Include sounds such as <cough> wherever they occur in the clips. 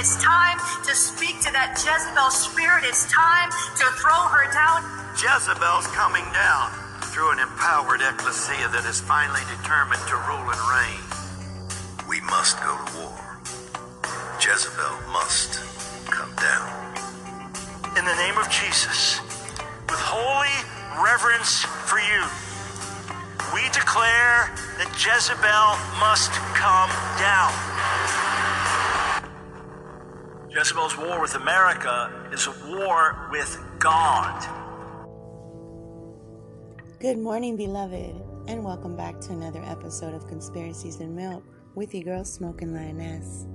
It's time to speak to that Jezebel spirit. It's time to throw her down. Jezebel's coming down through an empowered ecclesia that is finally determined to rule and reign. We must go to war. Jezebel must come down. In the name of Jesus, with holy reverence for you, we declare that Jezebel must come down. Jezebel's war with America is a war with God. Good morning, beloved, and welcome back to another episode of Conspiracies and Milk with your girl, Smoking Lioness.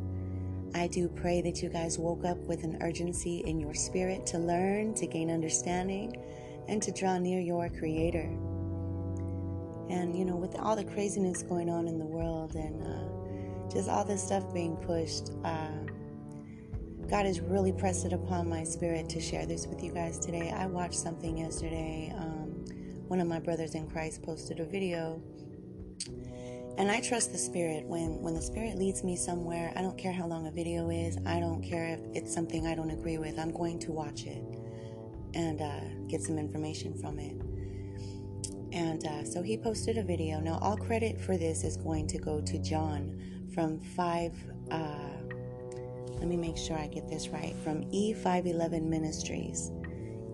I do pray that you guys woke up with an urgency in your spirit to learn, to gain understanding, and to draw near your Creator. And, you know, with all the craziness going on in the world and uh, just all this stuff being pushed, uh, God has really pressed it upon my spirit to share this with you guys today. I watched something yesterday. Um, one of my brothers in Christ posted a video. And I trust the Spirit. When, when the Spirit leads me somewhere, I don't care how long a video is. I don't care if it's something I don't agree with. I'm going to watch it and uh, get some information from it. And uh, so he posted a video. Now, all credit for this is going to go to John from 5. Uh, let me make sure I get this right, from E511 Ministries.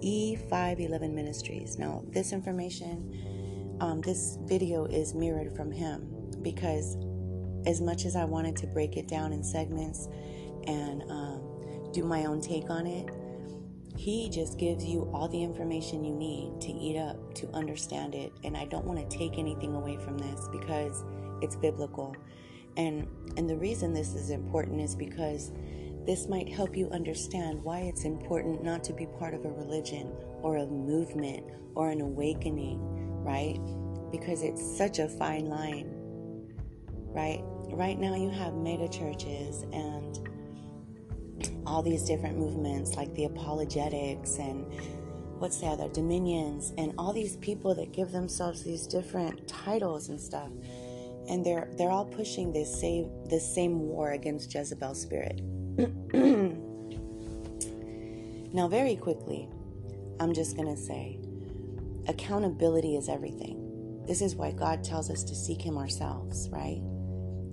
E511 Ministries. Now, this information, um, this video is mirrored from him because as much as I wanted to break it down in segments and um, do my own take on it, he just gives you all the information you need to eat up, to understand it. And I don't want to take anything away from this because it's biblical. And and the reason this is important is because this might help you understand why it's important not to be part of a religion or a movement or an awakening, right? Because it's such a fine line, right? Right now, you have mega churches and all these different movements like the apologetics and what's the other dominions and all these people that give themselves these different titles and stuff and they're they're all pushing this same this same war against Jezebel spirit <clears throat> now, very quickly, I'm just to say accountability is everything. This is why God tells us to seek Him ourselves, right?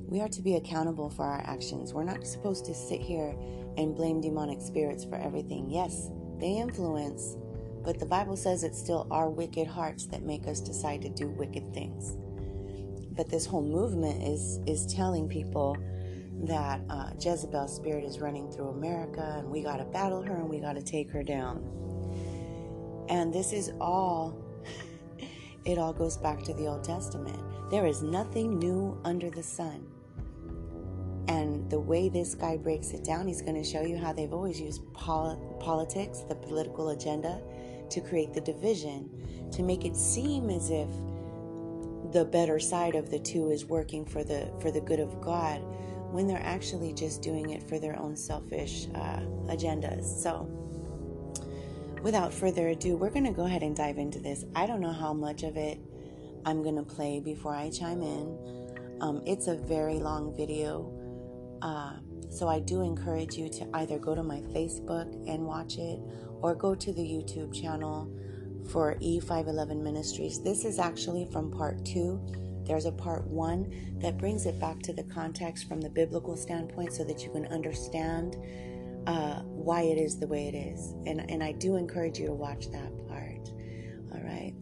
We are to be accountable for our actions. We're not supposed to sit here and blame demonic spirits for everything. Yes, they influence, but the Bible says it's still our wicked hearts that make us decide to do wicked things. But this whole movement is is telling people that uh, Jezebel's spirit is running through America and we got to battle her and we got to take her down. And this is all, <laughs> it all goes back to the Old Testament. There is nothing new under the sun. And the way this guy breaks it down, he's going to show you how they've always used pol- politics, the political agenda, to create the division, to make it seem as if the better side of the two is working for the for the good of God when they're actually just doing it for their own selfish uh, agendas. So, without further ado, we're going to go ahead and dive into this. I don't know how much of it I'm going to play before I chime in. Um, it's a very long video. Uh, so, I do encourage you to either go to my Facebook and watch it or go to the YouTube channel for E511 Ministries. This is actually from part two there's a part one that brings it back to the context from the biblical standpoint so that you can understand uh, why it is the way it is. And, and I do encourage you to watch that part. All right.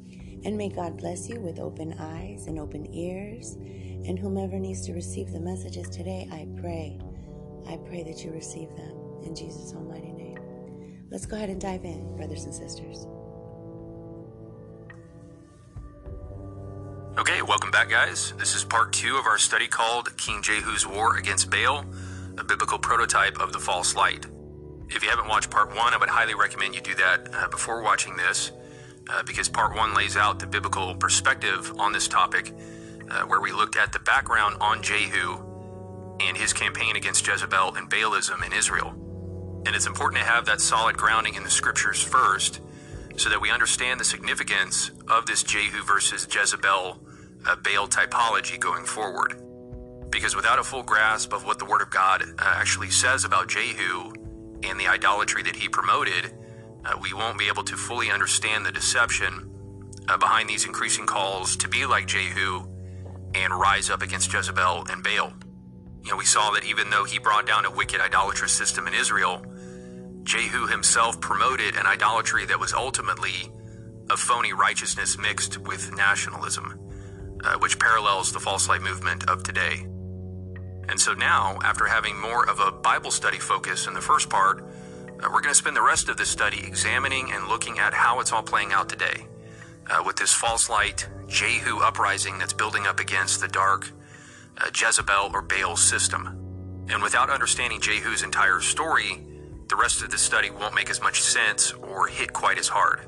And may God bless you with open eyes and open ears. And whomever needs to receive the messages today, I pray. I pray that you receive them in Jesus' almighty name. Let's go ahead and dive in, brothers and sisters. Back, guys. This is part two of our study called King Jehu's War Against Baal, a biblical prototype of the false light. If you haven't watched part one, I would highly recommend you do that uh, before watching this, uh, because part one lays out the biblical perspective on this topic, uh, where we looked at the background on Jehu and his campaign against Jezebel and Baalism in Israel. And it's important to have that solid grounding in the scriptures first so that we understand the significance of this Jehu versus Jezebel uh, Baal typology going forward. Because without a full grasp of what the Word of God uh, actually says about Jehu and the idolatry that he promoted, uh, we won't be able to fully understand the deception uh, behind these increasing calls to be like Jehu and rise up against Jezebel and Baal. You know, we saw that even though he brought down a wicked idolatrous system in Israel, Jehu himself promoted an idolatry that was ultimately a phony righteousness mixed with nationalism, uh, which parallels the false light movement of today. And so now, after having more of a Bible study focus in the first part, uh, we're going to spend the rest of this study examining and looking at how it's all playing out today uh, with this false light Jehu uprising that's building up against the dark uh, Jezebel or Baal system. And without understanding Jehu's entire story, the rest of the study won't make as much sense or hit quite as hard.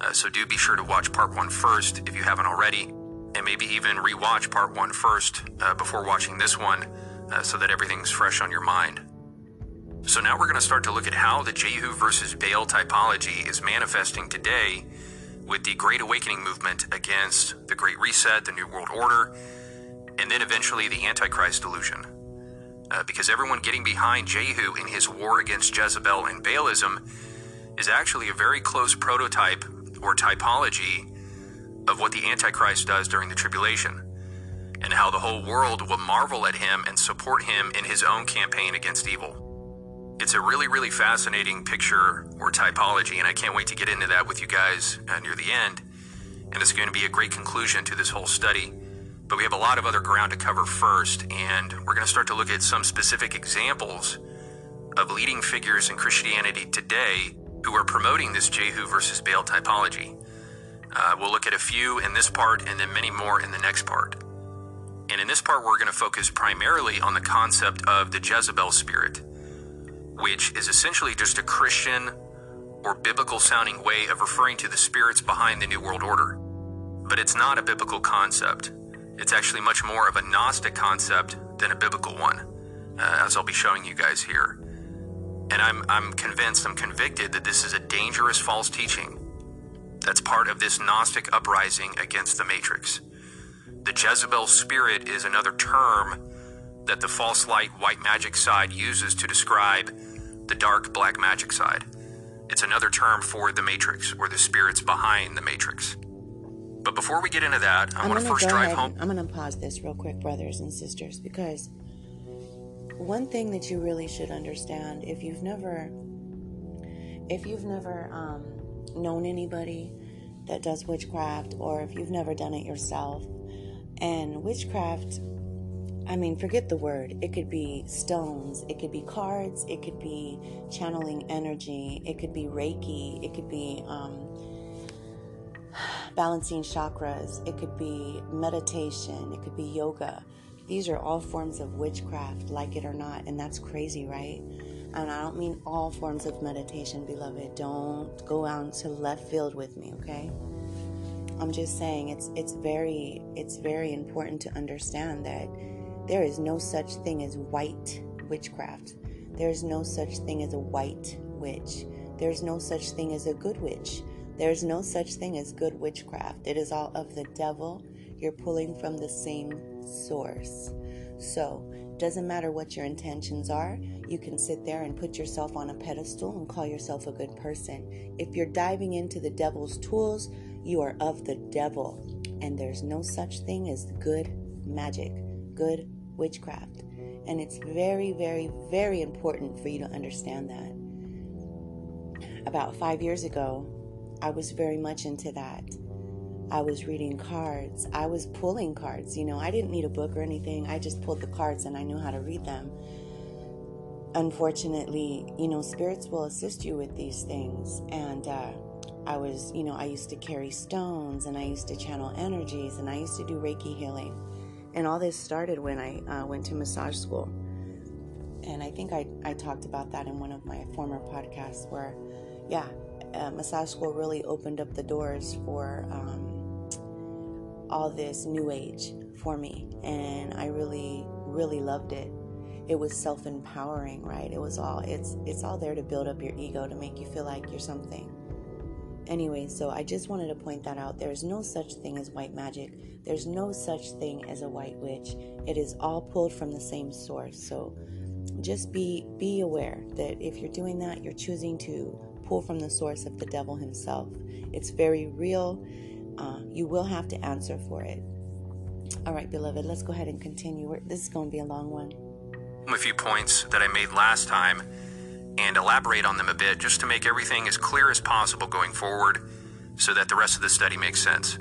Uh, so do be sure to watch part one first if you haven't already, and maybe even rewatch part one first uh, before watching this one uh, so that everything's fresh on your mind. So now we're going to start to look at how the Jehu versus Baal typology is manifesting today with the Great Awakening movement against the Great Reset, the New World Order, and then eventually the Antichrist delusion. Uh, because everyone getting behind Jehu in his war against Jezebel and Baalism is actually a very close prototype or typology of what the Antichrist does during the tribulation, and how the whole world will marvel at him and support him in his own campaign against evil. It's a really, really fascinating picture or typology, and I can't wait to get into that with you guys uh, near the end. And it's going to be a great conclusion to this whole study. But we have a lot of other ground to cover first, and we're going to start to look at some specific examples of leading figures in Christianity today who are promoting this Jehu versus Baal typology. Uh, we'll look at a few in this part and then many more in the next part. And in this part, we're going to focus primarily on the concept of the Jezebel spirit which is essentially just a Christian or biblical sounding way of referring to the spirits behind the New World Order. But it's not a biblical concept. It's actually much more of a Gnostic concept than a biblical one, uh, as I'll be showing you guys here. And I'm, I'm convinced, I'm convicted that this is a dangerous false teaching that's part of this Gnostic uprising against the Matrix. The Jezebel spirit is another term that the false light white magic side uses to describe the dark black magic side. It's another term for the matrix or the spirits behind the matrix. But before we get into that, I want to first drive home. I'm going to pause this real quick, brothers and sisters, because one thing that you really should understand if you've never if you've never um, known anybody that does witchcraft or if you've never done it yourself. And witchcraft I mean, forget the word. It could be stones, it could be cards, it could be channeling energy, it could be Reiki, it could be um, balancing chakras, it could be meditation, it could be yoga. These are all forms of witchcraft, like it or not, and that's crazy, right? And I don't mean all forms of meditation, beloved. Don't go out to left field with me, okay? I'm just saying it's it's very it's very important to understand that there is no such thing as white witchcraft. There is no such thing as a white witch. There is no such thing as a good witch. There is no such thing as good witchcraft. It is all of the devil. You're pulling from the same source. So, doesn't matter what your intentions are, you can sit there and put yourself on a pedestal and call yourself a good person. If you're diving into the devil's tools, you are of the devil. And there's no such thing as good magic, good witchcraft. And it's very, very, very important for you to understand that. About five years ago, I was very much into that. I was reading cards. I was pulling cards. You know, I didn't need a book or anything. I just pulled the cards and I knew how to read them. Unfortunately, you know, spirits will assist you with these things. And uh, I was, you know, I used to carry stones and I used to channel energies and I used to do Reiki healing. And all this started when I uh, went to massage school. And I think I, I talked about that in one of my former podcasts where, yeah, uh, massage school really opened up the doors for um, all this new age for me. And I really, really loved it. It was self-empowering, right? It was all it's it's all there to build up your ego to make you feel like you're something. anyway, so I just wanted to point that out. There's no such thing as white magic. There's no such thing as a white witch. It is all pulled from the same source. So just be be aware that if you're doing that, you're choosing to pull from the source of the devil himself. It's very real. Uh, you will have to answer for it. All right, beloved, let's go ahead and continue. This is going to be a long one. A few points that I made last time and elaborate on them a bit just to make everything as clear as possible going forward so that the rest of the study makes sense.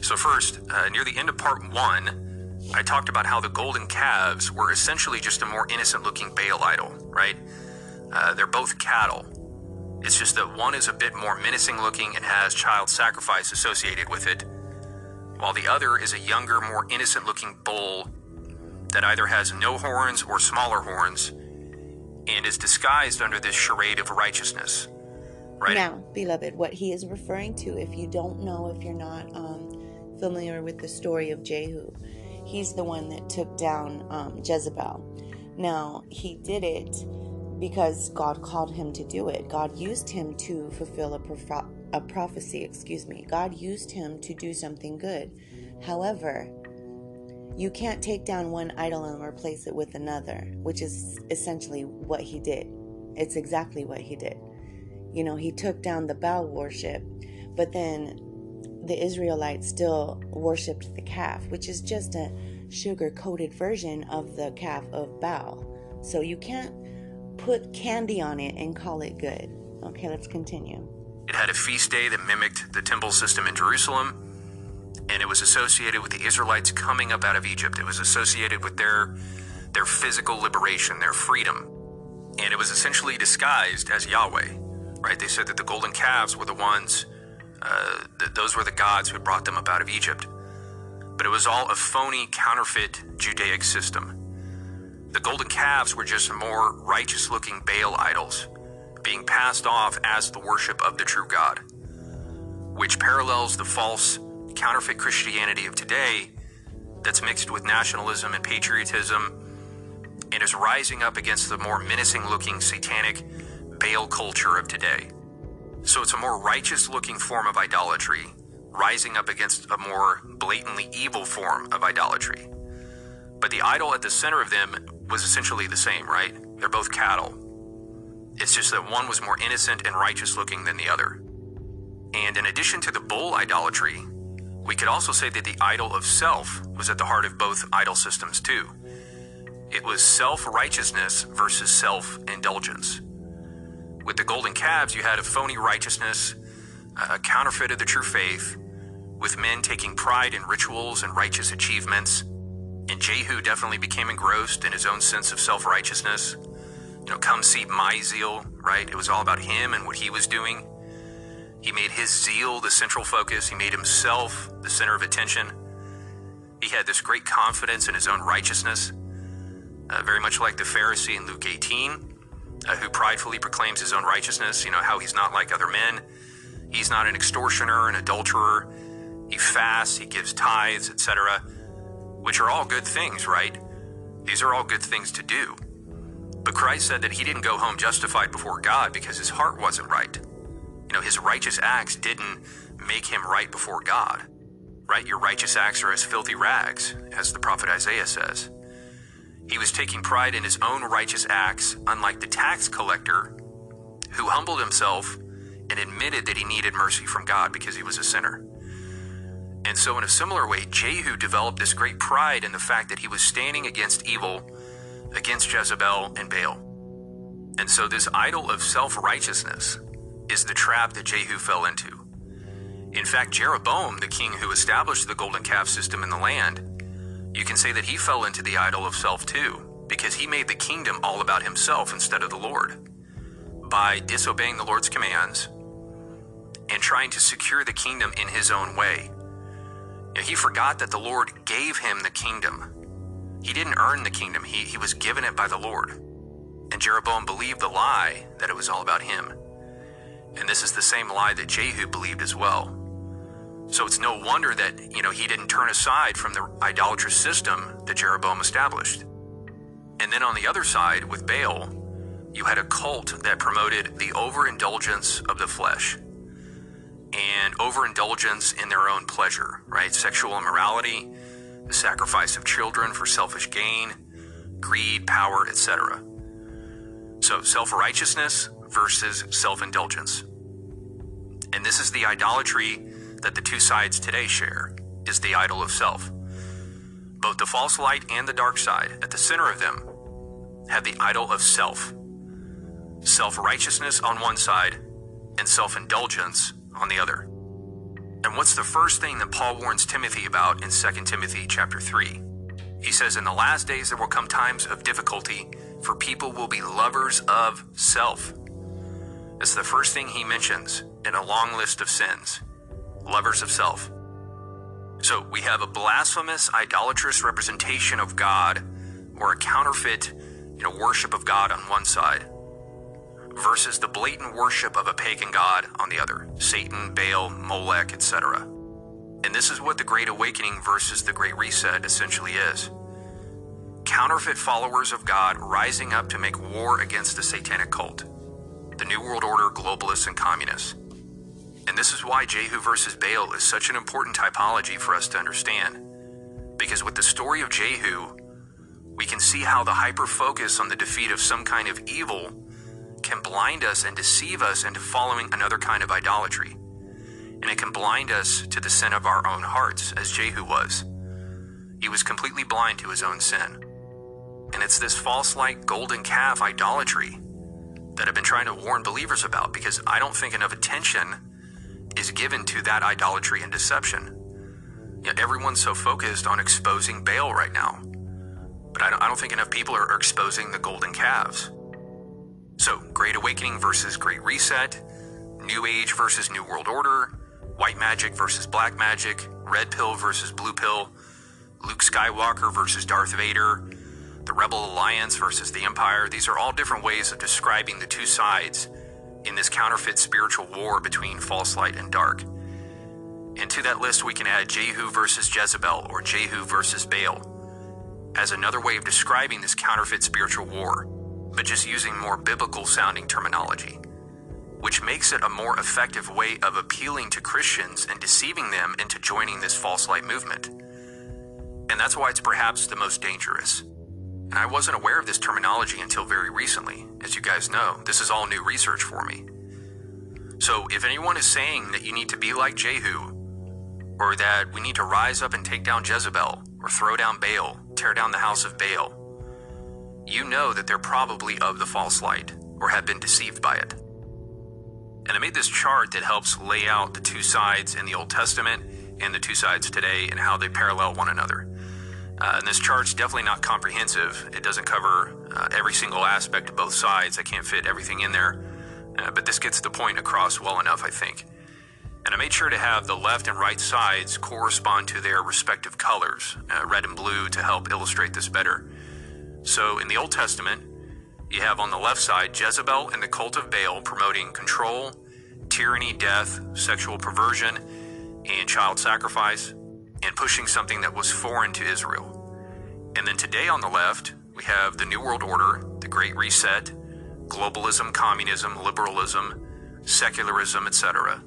So, first, uh, near the end of part one, I talked about how the golden calves were essentially just a more innocent looking Baal idol, right? Uh, they're both cattle. It's just that one is a bit more menacing looking and has child sacrifice associated with it, while the other is a younger, more innocent looking bull that either has no horns or smaller horns and is disguised under this charade of righteousness. Right? Now, beloved, what he is referring to, if you don't know, if you're not um, familiar with the story of Jehu, he's the one that took down um, Jezebel. Now, he did it because God called him to do it. God used him to fulfill a, proph- a prophecy, excuse me. God used him to do something good. However, you can't take down one idol and replace it with another, which is essentially what he did. It's exactly what he did. You know, he took down the Baal worship, but then the Israelites still worshiped the calf, which is just a sugar coated version of the calf of Baal. So you can't put candy on it and call it good. Okay, let's continue. It had a feast day that mimicked the temple system in Jerusalem and it was associated with the Israelites coming up out of Egypt. It was associated with their their physical liberation, their freedom. And it was essentially disguised as Yahweh, right? They said that the golden calves were the ones, uh, that those were the gods who brought them up out of Egypt. But it was all a phony, counterfeit Judaic system. The golden calves were just more righteous looking Baal idols, being passed off as the worship of the true God, which parallels the false counterfeit Christianity of today that's mixed with nationalism and patriotism and is rising up against the more menacing looking satanic Baal culture of today. So it's a more righteous looking form of idolatry, rising up against a more blatantly evil form of idolatry. But the idol at the center of them was essentially the same, right? They're both cattle. It's just that one was more innocent and righteous looking than the other. And in addition to the bull idolatry, we could also say that the idol of self was at the heart of both idol systems, too. It was self righteousness versus self indulgence. With the golden calves, you had a phony righteousness, a counterfeit of the true faith, with men taking pride in rituals and righteous achievements. And Jehu definitely became engrossed in his own sense of self righteousness. You know, come see my zeal, right? It was all about him and what he was doing. He made his zeal the central focus, he made himself the center of attention. He had this great confidence in his own righteousness, uh, very much like the Pharisee in Luke 18, uh, who pridefully proclaims his own righteousness, you know, how he's not like other men. He's not an extortioner, an adulterer. He fasts, he gives tithes, etc., which are all good things, right? These are all good things to do. But Christ said that he didn't go home justified before God because his heart wasn't right. You know, his righteous acts didn't make him right before God. Right? Your righteous acts are as filthy rags, as the prophet Isaiah says. He was taking pride in his own righteous acts, unlike the tax collector, who humbled himself and admitted that he needed mercy from God because he was a sinner. And so, in a similar way, Jehu developed this great pride in the fact that he was standing against evil, against Jezebel and Baal. And so, this idol of self righteousness is the trap that Jehu fell into. In fact, Jeroboam, the king who established the golden calf system in the land, you can say that he fell into the idol of self too, because he made the kingdom all about himself instead of the Lord. By disobeying the Lord's commands and trying to secure the kingdom in his own way. He forgot that the Lord gave him the kingdom. He didn't earn the kingdom, he, he was given it by the Lord. And Jeroboam believed the lie that it was all about him. And this is the same lie that Jehu believed as well. So it's no wonder that, you know, he didn't turn aside from the idolatrous system that Jeroboam established. And then on the other side, with Baal, you had a cult that promoted the overindulgence of the flesh. And overindulgence in their own pleasure, right? Sexual immorality, the sacrifice of children for selfish gain, greed, power, etc. So, self righteousness versus self indulgence. And this is the idolatry that the two sides today share is the idol of self. Both the false light and the dark side, at the center of them, have the idol of self. Self righteousness on one side and self indulgence on the other. And what's the first thing that Paul warns Timothy about in 2 Timothy chapter 3? He says, In the last days there will come times of difficulty, for people will be lovers of self. It's the first thing he mentions in a long list of sins lovers of self. So we have a blasphemous, idolatrous representation of God, or a counterfeit, you know, worship of God on one side, versus the blatant worship of a pagan god on the other Satan, Baal, Molech, etc. And this is what the Great Awakening versus the Great Reset essentially is counterfeit followers of God rising up to make war against the satanic cult, the New World Order globalists and communists. And this is why Jehu versus Baal is such an important typology for us to understand. Because with the story of Jehu, we can see how the hyper focus on the defeat of some kind of evil can blind us and deceive us into following another kind of idolatry. And it can blind us to the sin of our own hearts, as Jehu was. He was completely blind to his own sin. And it's this false light golden calf idolatry that I've been trying to warn believers about because I don't think enough attention is given to that idolatry and deception. Know, everyone's so focused on exposing Baal right now, but I don't, I don't think enough people are, are exposing the golden calves. So, Great Awakening versus Great Reset, New Age versus New World Order, White Magic versus Black Magic, Red Pill versus Blue Pill, Luke Skywalker versus Darth Vader, the Rebel Alliance versus the Empire. These are all different ways of describing the two sides in this counterfeit spiritual war between false light and dark. And to that list, we can add Jehu versus Jezebel or Jehu versus Baal as another way of describing this counterfeit spiritual war, but just using more biblical sounding terminology, which makes it a more effective way of appealing to Christians and deceiving them into joining this false light movement. And that's why it's perhaps the most dangerous. And I wasn't aware of this terminology until very recently. As you guys know, this is all new research for me. So if anyone is saying that you need to be like Jehu, or that we need to rise up and take down Jezebel, or throw down Baal, tear down the house of Baal, you know that they're probably of the false light, or have been deceived by it. And I made this chart that helps lay out the two sides in the Old Testament and the two sides today and how they parallel one another. Uh, and this chart's definitely not comprehensive. It doesn't cover uh, every single aspect of both sides. I can't fit everything in there. Uh, but this gets the point across well enough, I think. And I made sure to have the left and right sides correspond to their respective colors, uh, red and blue, to help illustrate this better. So in the Old Testament, you have on the left side Jezebel and the cult of Baal promoting control, tyranny, death, sexual perversion, and child sacrifice and pushing something that was foreign to Israel. And then today on the left, we have the New World Order, the Great Reset, globalism, communism, liberalism, secularism, etc.,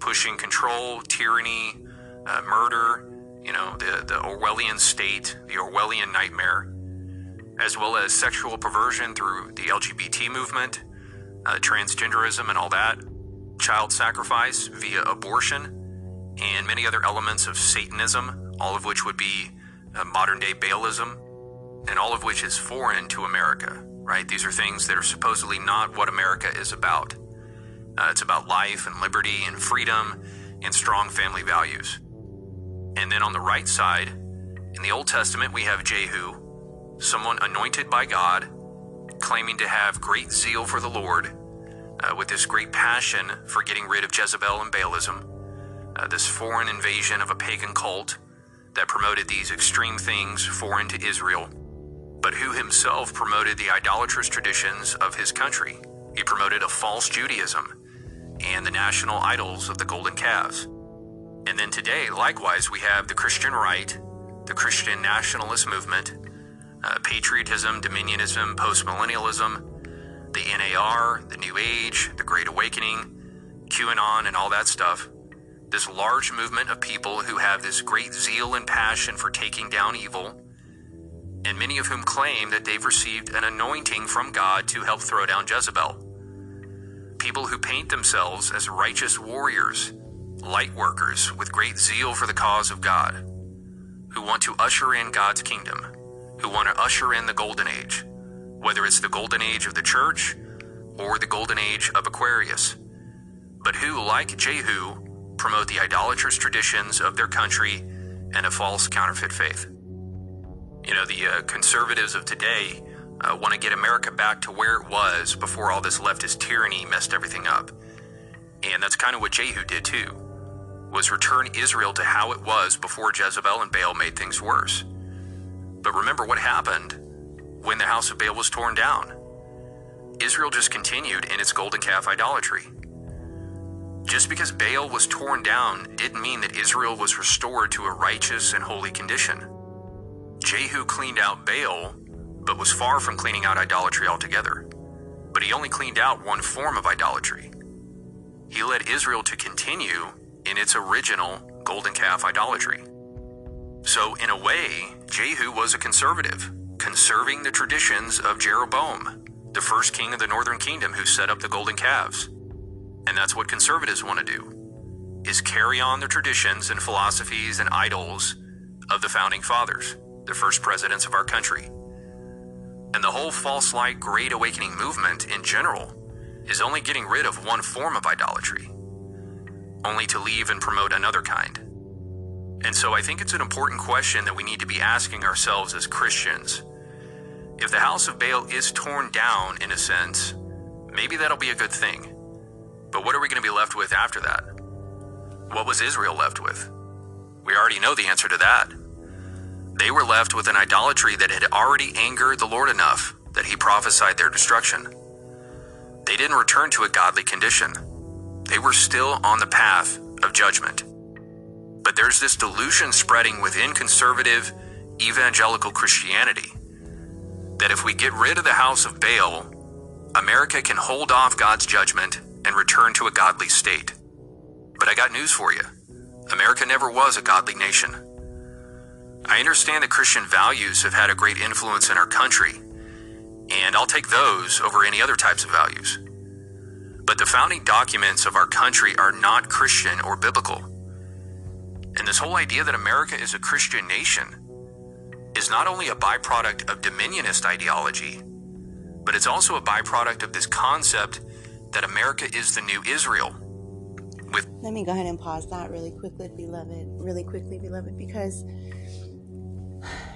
pushing control, tyranny, uh, murder, you know, the, the Orwellian state, the Orwellian nightmare, as well as sexual perversion through the LGBT movement, uh, transgenderism, and all that, child sacrifice via abortion and many other elements of Satanism, all of which would be uh, modern day Baalism, and all of which is foreign to America, right? These are things that are supposedly not what America is about. Uh, it's about life and liberty and freedom and strong family values. And then on the right side, in the Old Testament, we have Jehu, someone anointed by God, claiming to have great zeal for the Lord, uh, with this great passion for getting rid of Jezebel and Baalism uh, this foreign invasion of a pagan cult that promoted these extreme things foreign to Israel, but who himself promoted the idolatrous traditions of his country. He promoted a false Judaism and the national idols of the golden calves. And then today, likewise, we have the Christian right, the Christian nationalist movement, uh, patriotism, dominionism, postmillennialism, the NAR, the New Age, the Great Awakening, QAnon and all that stuff, this large movement of people who have this great zeal and passion for taking down evil, and many of whom claim that they've received an anointing from God to help throw down Jezebel. People who paint themselves as righteous warriors, light workers with great zeal for the cause of God, who want to usher in God's kingdom, who want to usher in the golden age, whether it's the golden age of the church or the golden age of Aquarius, but who, like Jehu, promote the idolatrous traditions of their country and a false counterfeit faith. You know, the uh, conservatives of today uh, want to get America back to where it was before all this leftist tyranny messed everything up. And that's kind of what Jehu did too, was return Israel to how it was before Jezebel and Baal made things worse. But remember what happened when the house of Baal was torn down. Israel just continued in its golden calf idolatry. Just because Baal was torn down didn't mean that Israel was restored to a righteous and holy condition. Jehu cleaned out Baal, but was far from cleaning out idolatry altogether. But he only cleaned out one form of idolatry. He led Israel to continue in its original golden calf idolatry. So, in a way, Jehu was a conservative, conserving the traditions of Jeroboam, the first king of the northern kingdom who set up the golden calves. And that's what conservatives want to do, is carry on the traditions and philosophies and idols of the founding fathers, the first presidents of our country. And the whole false light great awakening movement in general is only getting rid of one form of idolatry, only to leave and promote another kind. And so I think it's an important question that we need to be asking ourselves as Christians. If the house of Baal is torn down, in a sense, maybe that'll be a good thing. But what are we going to be left with after that? What was Israel left with? We already know the answer to that. They were left with an idolatry that had already angered the Lord enough that he prophesied their destruction. They didn't return to a godly condition. They were still on the path of judgment. But there's this delusion spreading within conservative evangelical Christianity that if we get rid of the house of Baal, America can hold off God's judgment and return to a godly state. But I got news for you America never was a godly nation. I understand that Christian values have had a great influence in our country, and I'll take those over any other types of values. But the founding documents of our country are not Christian or biblical. And this whole idea that America is a Christian nation is not only a byproduct of dominionist ideology, but it's also a byproduct of this concept that America is the new Israel. With Let me go ahead and pause that really quickly, beloved. Really quickly, beloved, because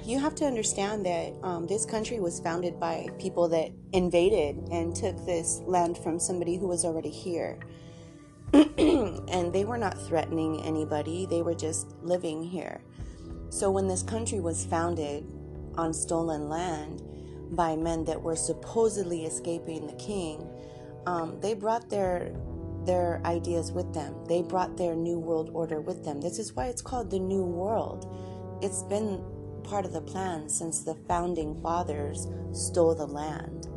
you have to understand that um, this country was founded by people that invaded and took this land from somebody who was already here. <clears throat> and they were not threatening anybody, they were just living here. So when this country was founded on stolen land by men that were supposedly escaping the king, um, they brought their their ideas with them. They brought their new world order with them. This is why it's called the New World. It's been part of the plan since the founding fathers stole the land.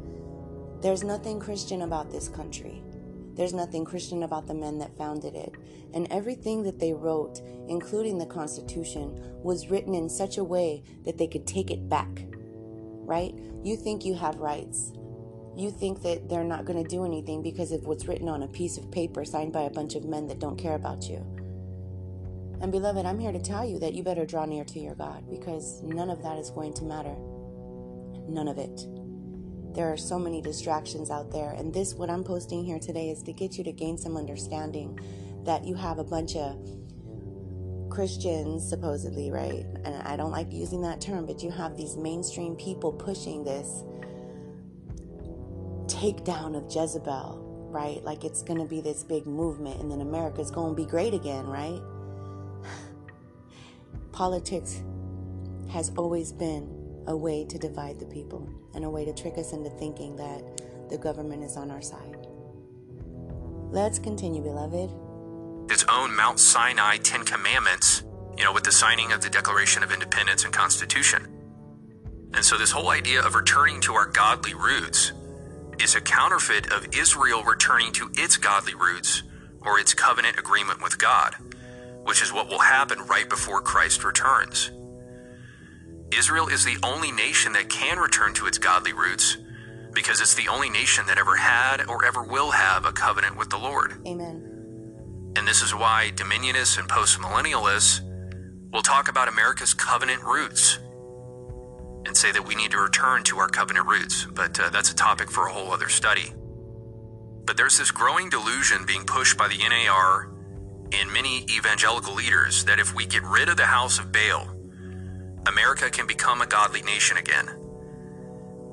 There's nothing Christian about this country. There's nothing Christian about the men that founded it. And everything that they wrote, including the Constitution, was written in such a way that they could take it back. Right? You think you have rights you think that they're not going to do anything because of what's written on a piece of paper signed by a bunch of men that don't care about you. And beloved, I'm here to tell you that you better draw near to your God because none of that is going to matter. None of it. There are so many distractions out there, and this, what I'm posting here today, is to get you to gain some understanding that you have a bunch of Christians, supposedly, right? And I don't like using that term, but you have these mainstream people pushing this takedown of Jezebel, right? Like it's going to be this big movement and then America's going to be great again, right? <sighs> Politics has always been a way to divide the people and a way to trick us into thinking that the government is on our side. Let's continue, beloved. Its own Mount Sinai Ten Commandments, you know, with the signing of the Declaration of Independence and Constitution. And so, this whole idea of returning to our godly roots is a counterfeit of Israel returning to its godly roots or its covenant agreement with God, which is what will happen right before Christ returns. Israel is the only nation that can return to its godly roots because it's the only nation that ever had or ever will have a covenant with the Lord. Amen. And this is why dominionists and postmillennialists will talk about America's covenant roots and say that we need to return to our covenant roots. But uh, that's a topic for a whole other study. But there's this growing delusion being pushed by the NAR and many evangelical leaders that if we get rid of the house of Baal, America can become a godly nation again.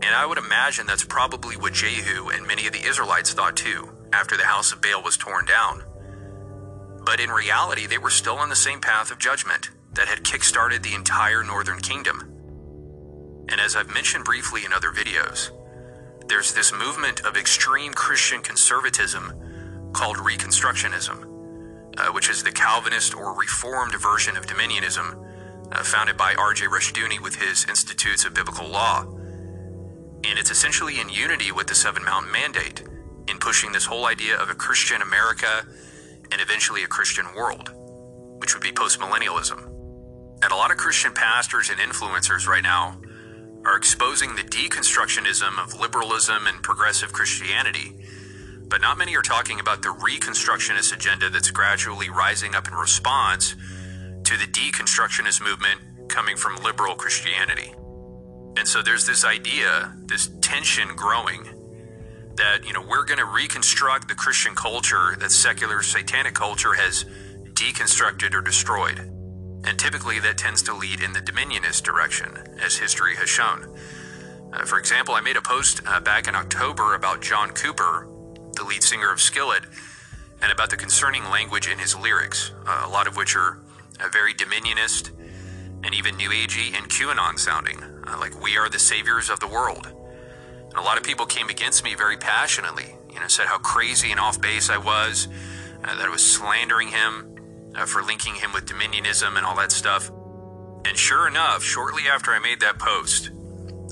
And I would imagine that's probably what Jehu and many of the Israelites thought too, after the house of Baal was torn down. But in reality, they were still on the same path of judgment that had kickstarted the entire northern kingdom. And as I've mentioned briefly in other videos, there's this movement of extreme Christian conservatism called Reconstructionism, uh, which is the Calvinist or Reformed version of Dominionism, Uh, founded by R.J. Rushdoony with his Institutes of Biblical Law. And it's essentially in unity with the Seven Mountain Mandate in pushing this whole idea of a Christian America and eventually a Christian world, which would be postmillennialism. And a lot of Christian pastors and influencers right now are exposing the deconstructionism of liberalism and progressive Christianity. But not many are talking about the reconstructionist agenda that's gradually rising up in response to the deconstructionist movement coming from liberal Christianity. And so there's this idea, this tension growing that, you know, we're going to reconstruct the Christian culture that secular satanic culture has deconstructed or destroyed. And typically that tends to lead in the dominionist direction, as history has shown. Uh, for example, I made a post uh, back in October about John Cooper, the lead singer of Skillet, and about the concerning language in his lyrics, uh, a lot of which are uh, very dominionist and even New Agey and QAnon sounding, uh, like we are the saviors of the world. And a lot of people came against me very passionately, you know, said how crazy and off base I was, uh, that I was slandering him uh, for linking him with dominionism and all that stuff. And sure enough, shortly after I made that post,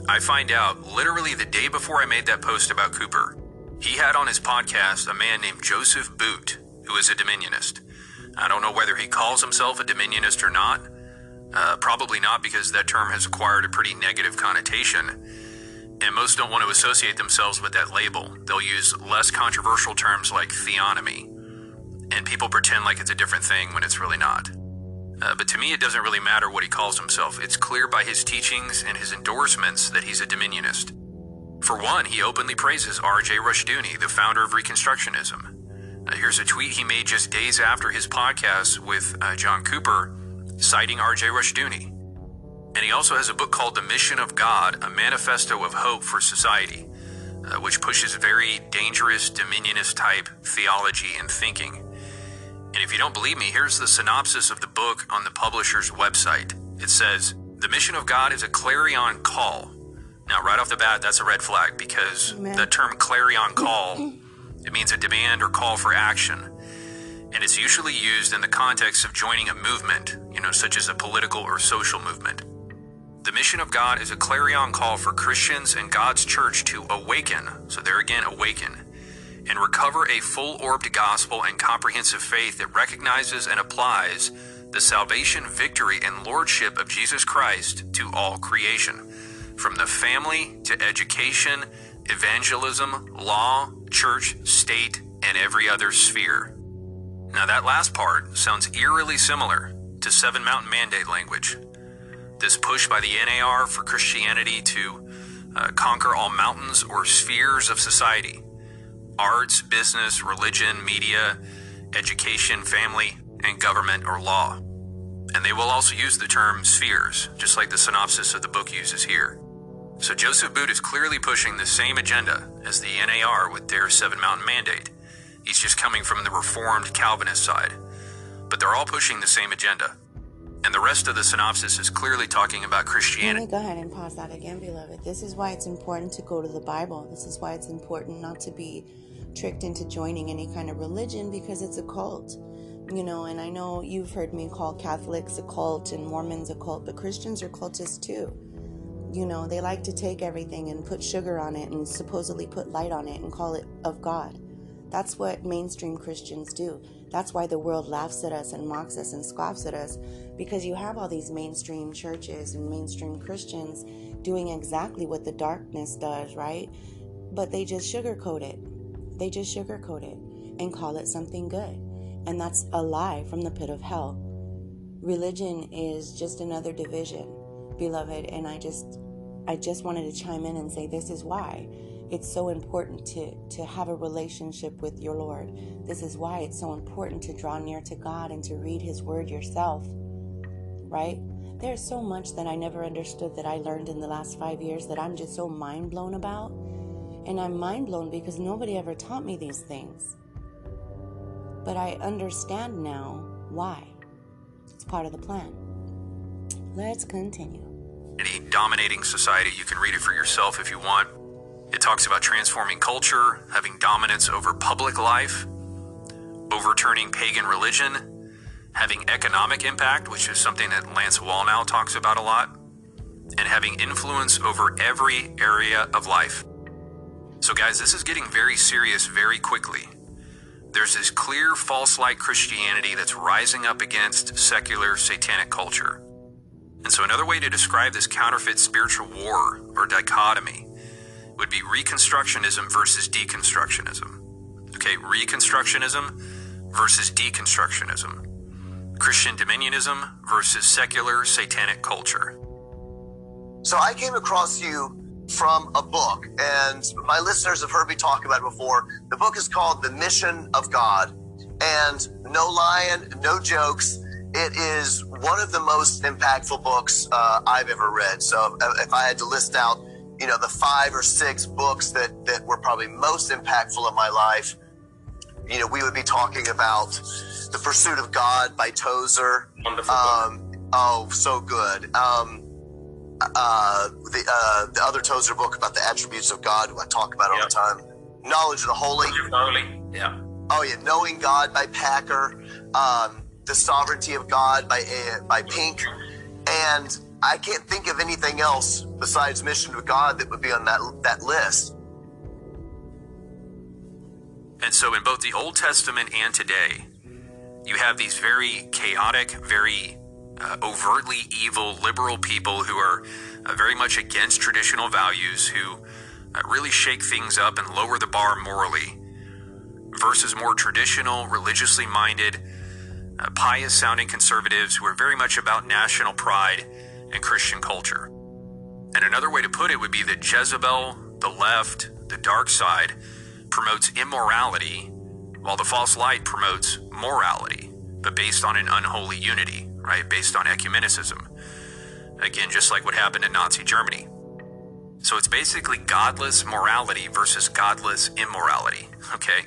I find out literally the day before I made that post about Cooper, he had on his podcast a man named Joseph Boot, who is a dominionist. I don't know whether he calls himself a dominionist or not. Uh, probably not, because that term has acquired a pretty negative connotation. And most don't want to associate themselves with that label. They'll use less controversial terms like theonomy. And people pretend like it's a different thing when it's really not. Uh, but to me, it doesn't really matter what he calls himself. It's clear by his teachings and his endorsements that he's a dominionist. For one, he openly praises R.J. Rushdoony, the founder of Reconstructionism. Uh, here's a tweet he made just days after his podcast with uh, John Cooper, citing R.J. Rushdoony. And he also has a book called The Mission of God, a manifesto of hope for society, uh, which pushes very dangerous dominionist type theology and thinking. And if you don't believe me, here's the synopsis of the book on the publisher's website. It says, The mission of God is a clarion call. Now, right off the bat, that's a red flag because Amen. the term clarion call, <laughs> it means a demand or call for action. And it's usually used in the context of joining a movement, you know, such as a political or social movement. The mission of God is a clarion call for Christians and God's church to awaken. So, there again, awaken and recover a full orbed gospel and comprehensive faith that recognizes and applies the salvation, victory, and lordship of Jesus Christ to all creation, from the family to education, evangelism, law, church, state, and every other sphere. Now, that last part sounds eerily similar to Seven Mountain Mandate language. This push by the NAR for Christianity to uh, conquer all mountains or spheres of society arts, business, religion, media, education, family, and government or law. And they will also use the term spheres, just like the synopsis of the book uses here. So Joseph Boot is clearly pushing the same agenda as the NAR with their Seven Mountain Mandate. He's just coming from the Reformed Calvinist side. But they're all pushing the same agenda. And the rest of the synopsis is clearly talking about Let Christianity. me go ahead and pause that again, beloved. This is why it's important to go to the Bible. This is why it's important not to be tricked into joining any kind of religion because it's a cult. You know, and I know you've heard me call Catholics a cult and Mormons a cult, but Christians are cultists too. You know, they like to take everything and put sugar on it and supposedly put light on it and call it of God. That's what mainstream Christians do. That's why the world laughs at us and mocks us and scoffs at us because you have all these mainstream churches and mainstream Christians doing exactly what the darkness does, right? But they just sugarcoat it. They just sugarcoat it and call it something good. And that's a lie from the pit of hell. Religion is just another division, beloved, and I just I just wanted to chime in and say this is why it's so important to, to have a relationship with your Lord. This is why it's so important to draw near to God and to read His Word yourself, right? There's so much that I never understood that I learned in the last five years that I'm just so mind blown about. And I'm mind blown because nobody ever taught me these things. But I understand now why. It's part of the plan. Let's continue. Any dominating society, you can read it for yourself if you want. It talks about transforming culture, having dominance over public life, overturning pagan religion, having economic impact, which is something that Lance Wallnau talks about a lot, and having influence over every area of life. So, guys, this is getting very serious very quickly. There's this clear false light Christianity that's rising up against secular satanic culture. And so, another way to describe this counterfeit spiritual war or dichotomy would be Reconstructionism versus Deconstructionism. Okay, Reconstructionism versus Deconstructionism. Christian dominionism versus secular satanic culture. So I came across you from a book, and my listeners have heard me talk about it before. The book is called The Mission of God. And no lying, no jokes. It is one of the most impactful books uh, I've ever read. So if I had to list out you know, the five or six books that, that were probably most impactful in my life, you know, we would be talking about The Pursuit of God by Tozer. Wonderful. Um, oh, so good. Um, uh, the, uh, the other Tozer book about the attributes of God, who I talk about all the time. Knowledge of the Holy. Holy. Yeah. Oh yeah, Knowing God by Packer, um, The Sovereignty of God by uh, by Pink, and I can't think of anything else besides Mission of God that would be on that that list. And so, in both the Old Testament and today, you have these very chaotic, very uh, overtly evil liberal people who are uh, very much against traditional values, who uh, really shake things up and lower the bar morally, versus more traditional, religiously minded, uh, pious sounding conservatives who are very much about national pride and Christian culture. And another way to put it would be that Jezebel, the left, the dark side, promotes immorality, while the false light promotes morality, but based on an unholy unity, right? Based on ecumenicism. Again, just like what happened in Nazi Germany. So it's basically godless morality versus godless immorality, okay?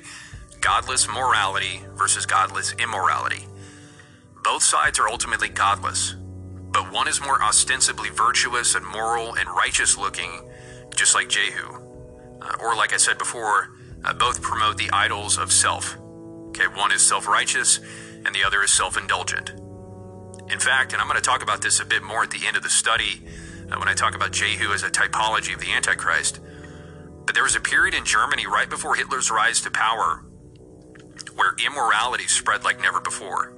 Godless morality versus godless immorality. Both sides are ultimately godless, but one is more ostensibly virtuous and moral and righteous looking, just like Jehu. Uh, or, like I said before, uh, both promote the idols of self. Okay, one is self righteous and the other is self indulgent. In fact, and I'm going to talk about this a bit more at the end of the study uh, when I talk about Jehu as a typology of the Antichrist, but there was a period in Germany right before Hitler's rise to power where immorality spread like never before.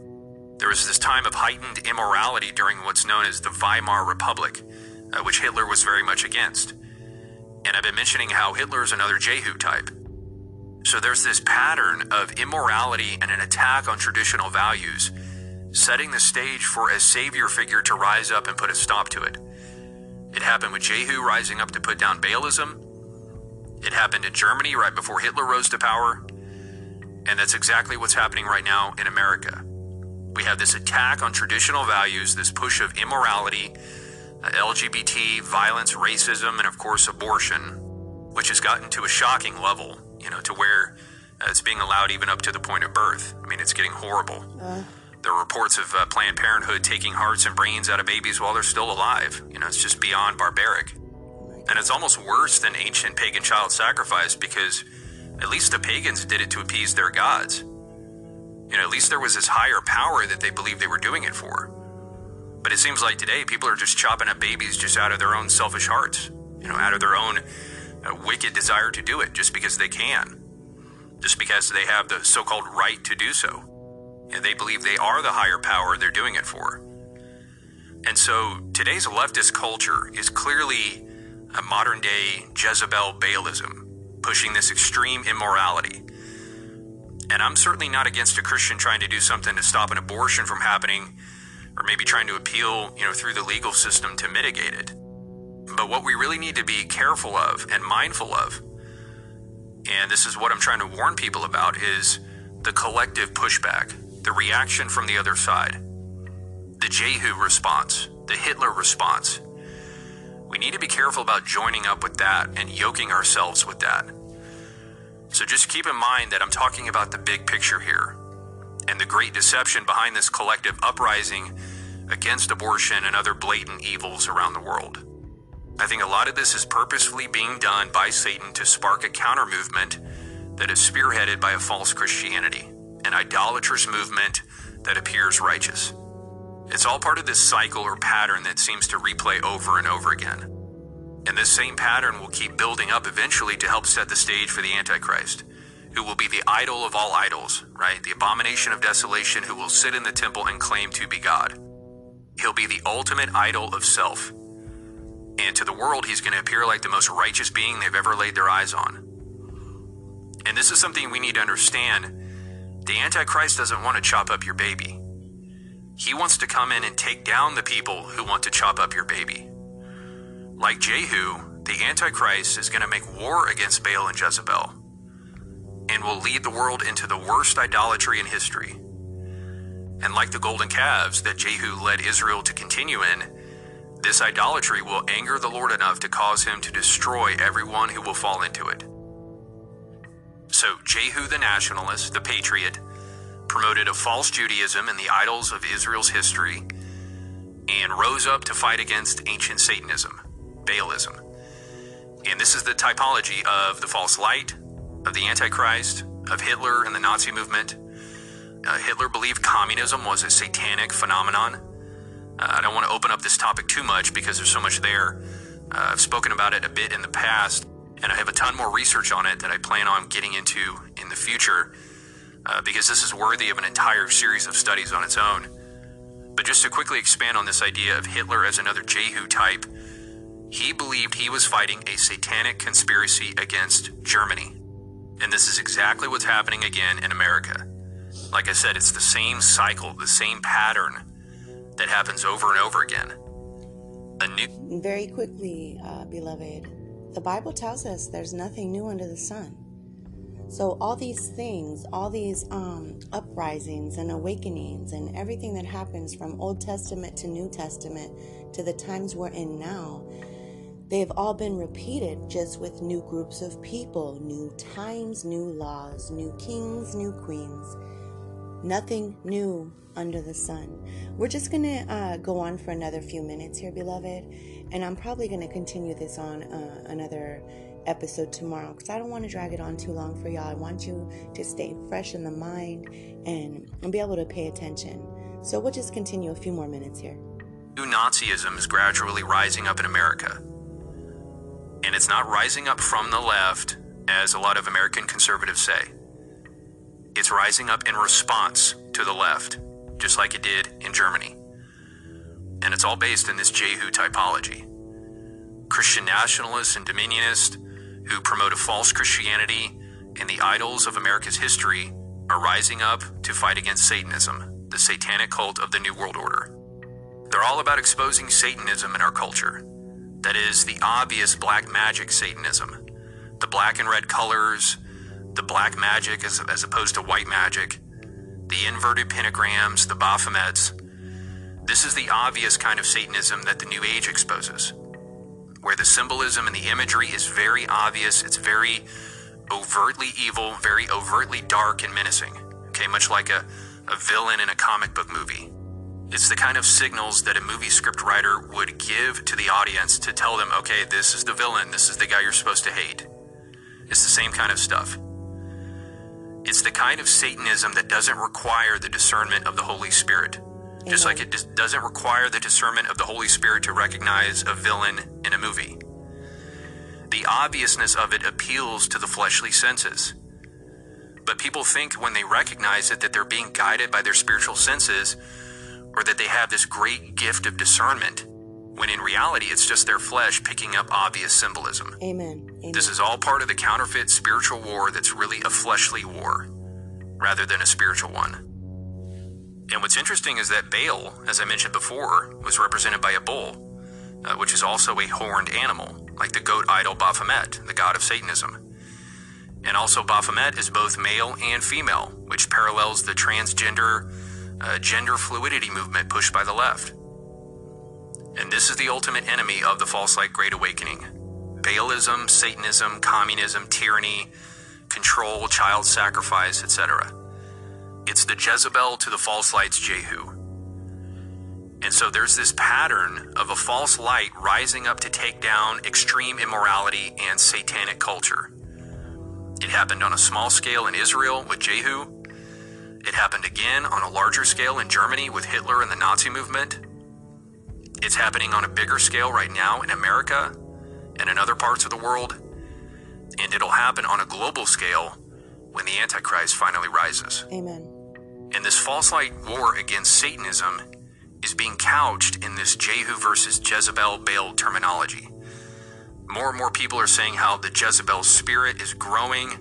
There was this time of heightened immorality during what's known as the Weimar Republic, uh, which Hitler was very much against. And I've been mentioning how Hitler is another Jehu type. So there's this pattern of immorality and an attack on traditional values, setting the stage for a savior figure to rise up and put a stop to it. It happened with Jehu rising up to put down Baalism. It happened in Germany right before Hitler rose to power. And that's exactly what's happening right now in America. We have this attack on traditional values, this push of immorality, uh, LGBT, violence, racism, and of course abortion, which has gotten to a shocking level, you know, to where uh, it's being allowed even up to the point of birth. I mean, it's getting horrible. There are reports of uh, Planned Parenthood taking hearts and brains out of babies while they're still alive. You know, it's just beyond barbaric. And it's almost worse than ancient pagan child sacrifice because at least the pagans did it to appease their gods. You know, at least there was this higher power that they believed they were doing it for. But it seems like today people are just chopping up babies just out of their own selfish hearts, you know, out of their own uh, wicked desire to do it just because they can. just because they have the so called right to do so. And they believe they are the higher power they're doing it for. And so today's leftist culture is clearly a modern day Jezebel Baalism, pushing this extreme immorality. And I'm certainly not against a Christian trying to do something to stop an abortion from happening or maybe trying to appeal, you know, through the legal system to mitigate it. But what we really need to be careful of and mindful of, and this is what I'm trying to warn people about, is the collective pushback, the reaction from the other side, the Jehu response, the Hitler response. We need to be careful about joining up with that and yoking ourselves with that. So just keep in mind that I'm talking about the big picture here and the great deception behind this collective uprising against abortion and other blatant evils around the world. I think a lot of this is purposefully being done by Satan to spark a counter movement that is spearheaded by a false Christianity, an idolatrous movement that appears righteous. It's all part of this cycle or pattern that seems to replay over and over again. And this same pattern will keep building up eventually to help set the stage for the Antichrist who will be the idol of all idols, right? The abomination of desolation, who will sit in the temple and claim to be God. He'll be the ultimate idol of self. And to the world, he's going to appear like the most righteous being they've ever laid their eyes on. And this is something we need to understand. The Antichrist doesn't want to chop up your baby. He wants to come in and take down the people who want to chop up your baby. Like Jehu, the Antichrist is going to make war against Baal and Jezebel and will lead the world into the worst idolatry in history. And like the golden calves that Jehu led Israel to continue in, this idolatry will anger the Lord enough to cause him to destroy everyone who will fall into it. So, Jehu the nationalist, the patriot, promoted a false Judaism and the idols of Israel's history and rose up to fight against ancient Satanism, Baalism. And this is the typology of the false light, of the Antichrist, of Hitler and the Nazi movement. Uh, Hitler believed communism was a satanic phenomenon. Uh, I don't want to open up this topic too much because there's so much there. Uh, I've spoken about it a bit in the past, and I have a ton more research on it that I plan on getting into in the future uh, because this is worthy of an entire series of studies on its own. But just to quickly expand on this idea of Hitler as another Jehu type, he believed he was fighting a satanic conspiracy against Germany. And this is exactly what's happening again in America. Like I said, it's the same cycle, the same pattern that happens over and over again. A new. Very quickly, uh, beloved, the Bible tells us there's nothing new under the sun. So all these things, all these um, uprisings and awakenings, and everything that happens from Old Testament to New Testament to the times we're in now, They've all been repeated just with new groups of people, new times, new laws, new kings, new queens. Nothing new under the sun. We're just going to uh, go on for another few minutes here, beloved. And I'm probably going to continue this on uh, another episode tomorrow because I don't want to drag it on too long for y'all. I want you to stay fresh in the mind and be able to pay attention. So we'll just continue a few more minutes here. New Nazism is gradually rising up in America and it's not rising up from the left, as a lot of American conservatives say. It's rising up in response to the left, just like it did in Germany. And it's all based in this Jehu typology. Christian nationalists and dominionists who promote a false Christianity and the idols of America's history are rising up to fight against Satanism, the satanic cult of the New World Order. They're all about exposing Satanism in our culture that is the obvious black magic Satanism. The black and red colors, the black magic as, as opposed to white magic, the inverted pentagrams, the Baphomets. This is the obvious kind of Satanism that the New Age exposes, where the symbolism and the imagery is very obvious, it's very overtly evil, very overtly dark and menacing. Okay, much like a, a villain in a comic book movie. It's the kind of signals that a movie script writer would give to the audience to tell them, okay, this is the villain, this is the guy you're supposed to hate. It's the same kind of stuff. It's the kind of Satanism that doesn't require the discernment of the Holy Spirit. Amen. Just like it doesn't require the discernment of the Holy Spirit to recognize a villain in a movie. The obviousness of it appeals to the fleshly senses. But people think when they recognize it that they're being guided by their spiritual senses or that they have this great gift of discernment, when in reality it's just their flesh picking up obvious symbolism. Amen. Amen. This is all part of the counterfeit spiritual war that's really a fleshly war rather than a spiritual one. And what's interesting is that Baal, as I mentioned before, was represented by a bull, uh, which is also a horned animal, like the goat idol Baphomet, the god of Satanism. And also, Baphomet is both male and female, which parallels the transgender uh, gender fluidity movement pushed by the left. And this is the ultimate enemy of the false light great awakening Baalism, Satanism, communism, tyranny, control, child sacrifice, etc. It's the Jezebel to the false light's Jehu. And so there's this pattern of a false light rising up to take down extreme immorality and satanic culture. It happened on a small scale in Israel with Jehu. It happened again on a larger scale in Germany with Hitler and the Nazi movement. It's happening on a bigger scale right now in America and in other parts of the world. And it'll happen on a global scale when the Antichrist finally rises. Amen. And this false light war against Satanism is being couched in this Jehu versus Jezebel Baal terminology. More and more people are saying how the Jezebel spirit is growing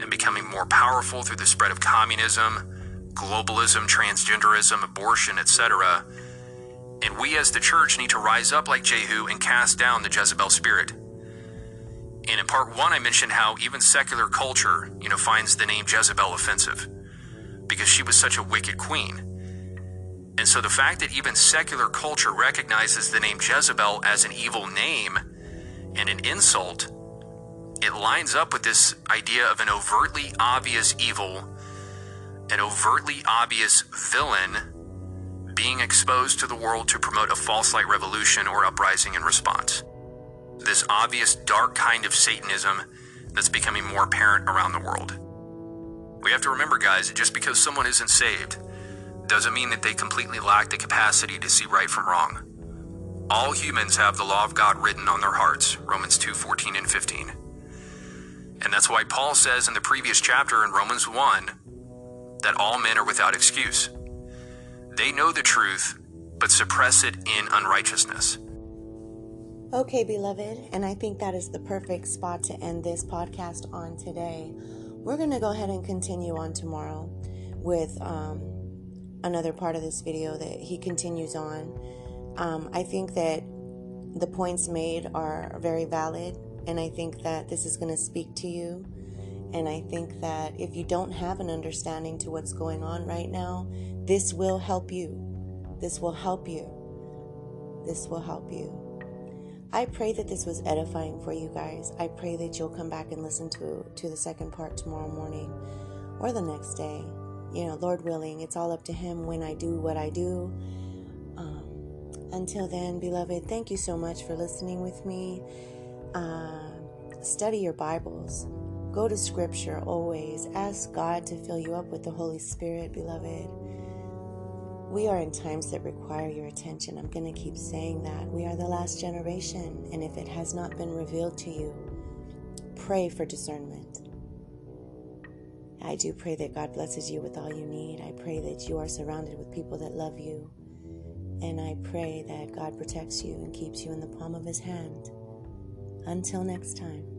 and becoming more powerful through the spread of communism, globalism, transgenderism, abortion, etc. And we as the church need to rise up like Jehu and cast down the Jezebel spirit. And in part one, I mentioned how even secular culture, you know, finds the name Jezebel offensive because she was such a wicked queen. And so the fact that even secular culture recognizes the name Jezebel as an evil name and an insult, it lines up with this idea of an overtly obvious evil, an overtly obvious villain being exposed to the world to promote a false light revolution or uprising in response. This obvious dark kind of Satanism that's becoming more apparent around the world. We have to remember, guys, that just because someone isn't saved doesn't mean that they completely lack the capacity to see right from wrong. All humans have the law of God written on their hearts, Romans 2 14 and 15. And that's why Paul says in the previous chapter in Romans 1 that all men are without excuse. They know the truth, but suppress it in unrighteousness. Okay, beloved, and I think that is the perfect spot to end this podcast on today. We're going to go ahead and continue on tomorrow with um, another part of this video that he continues on. Um, I think that the points made are very valid, and I think that this is going to speak to you. And I think that if you don't have an understanding to what's going on right now, this will help you. This will help you. This will help you. I pray that this was edifying for you guys. I pray that you'll come back and listen to to the second part tomorrow morning or the next day. You know, Lord willing, it's all up to Him when I do what I do. Um, until then, beloved, thank you so much for listening with me. Uh, study your Bibles. Go to Scripture always. Ask God to fill you up with the Holy Spirit, beloved. We are in times that require your attention. I'm going to keep saying that. We are the last generation, and if it has not been revealed to you, pray for discernment. I do pray that God blesses you with all you need. I pray that you are surrounded with people that love you. And I pray that God protects you and keeps you in the palm of his hand. Until next time.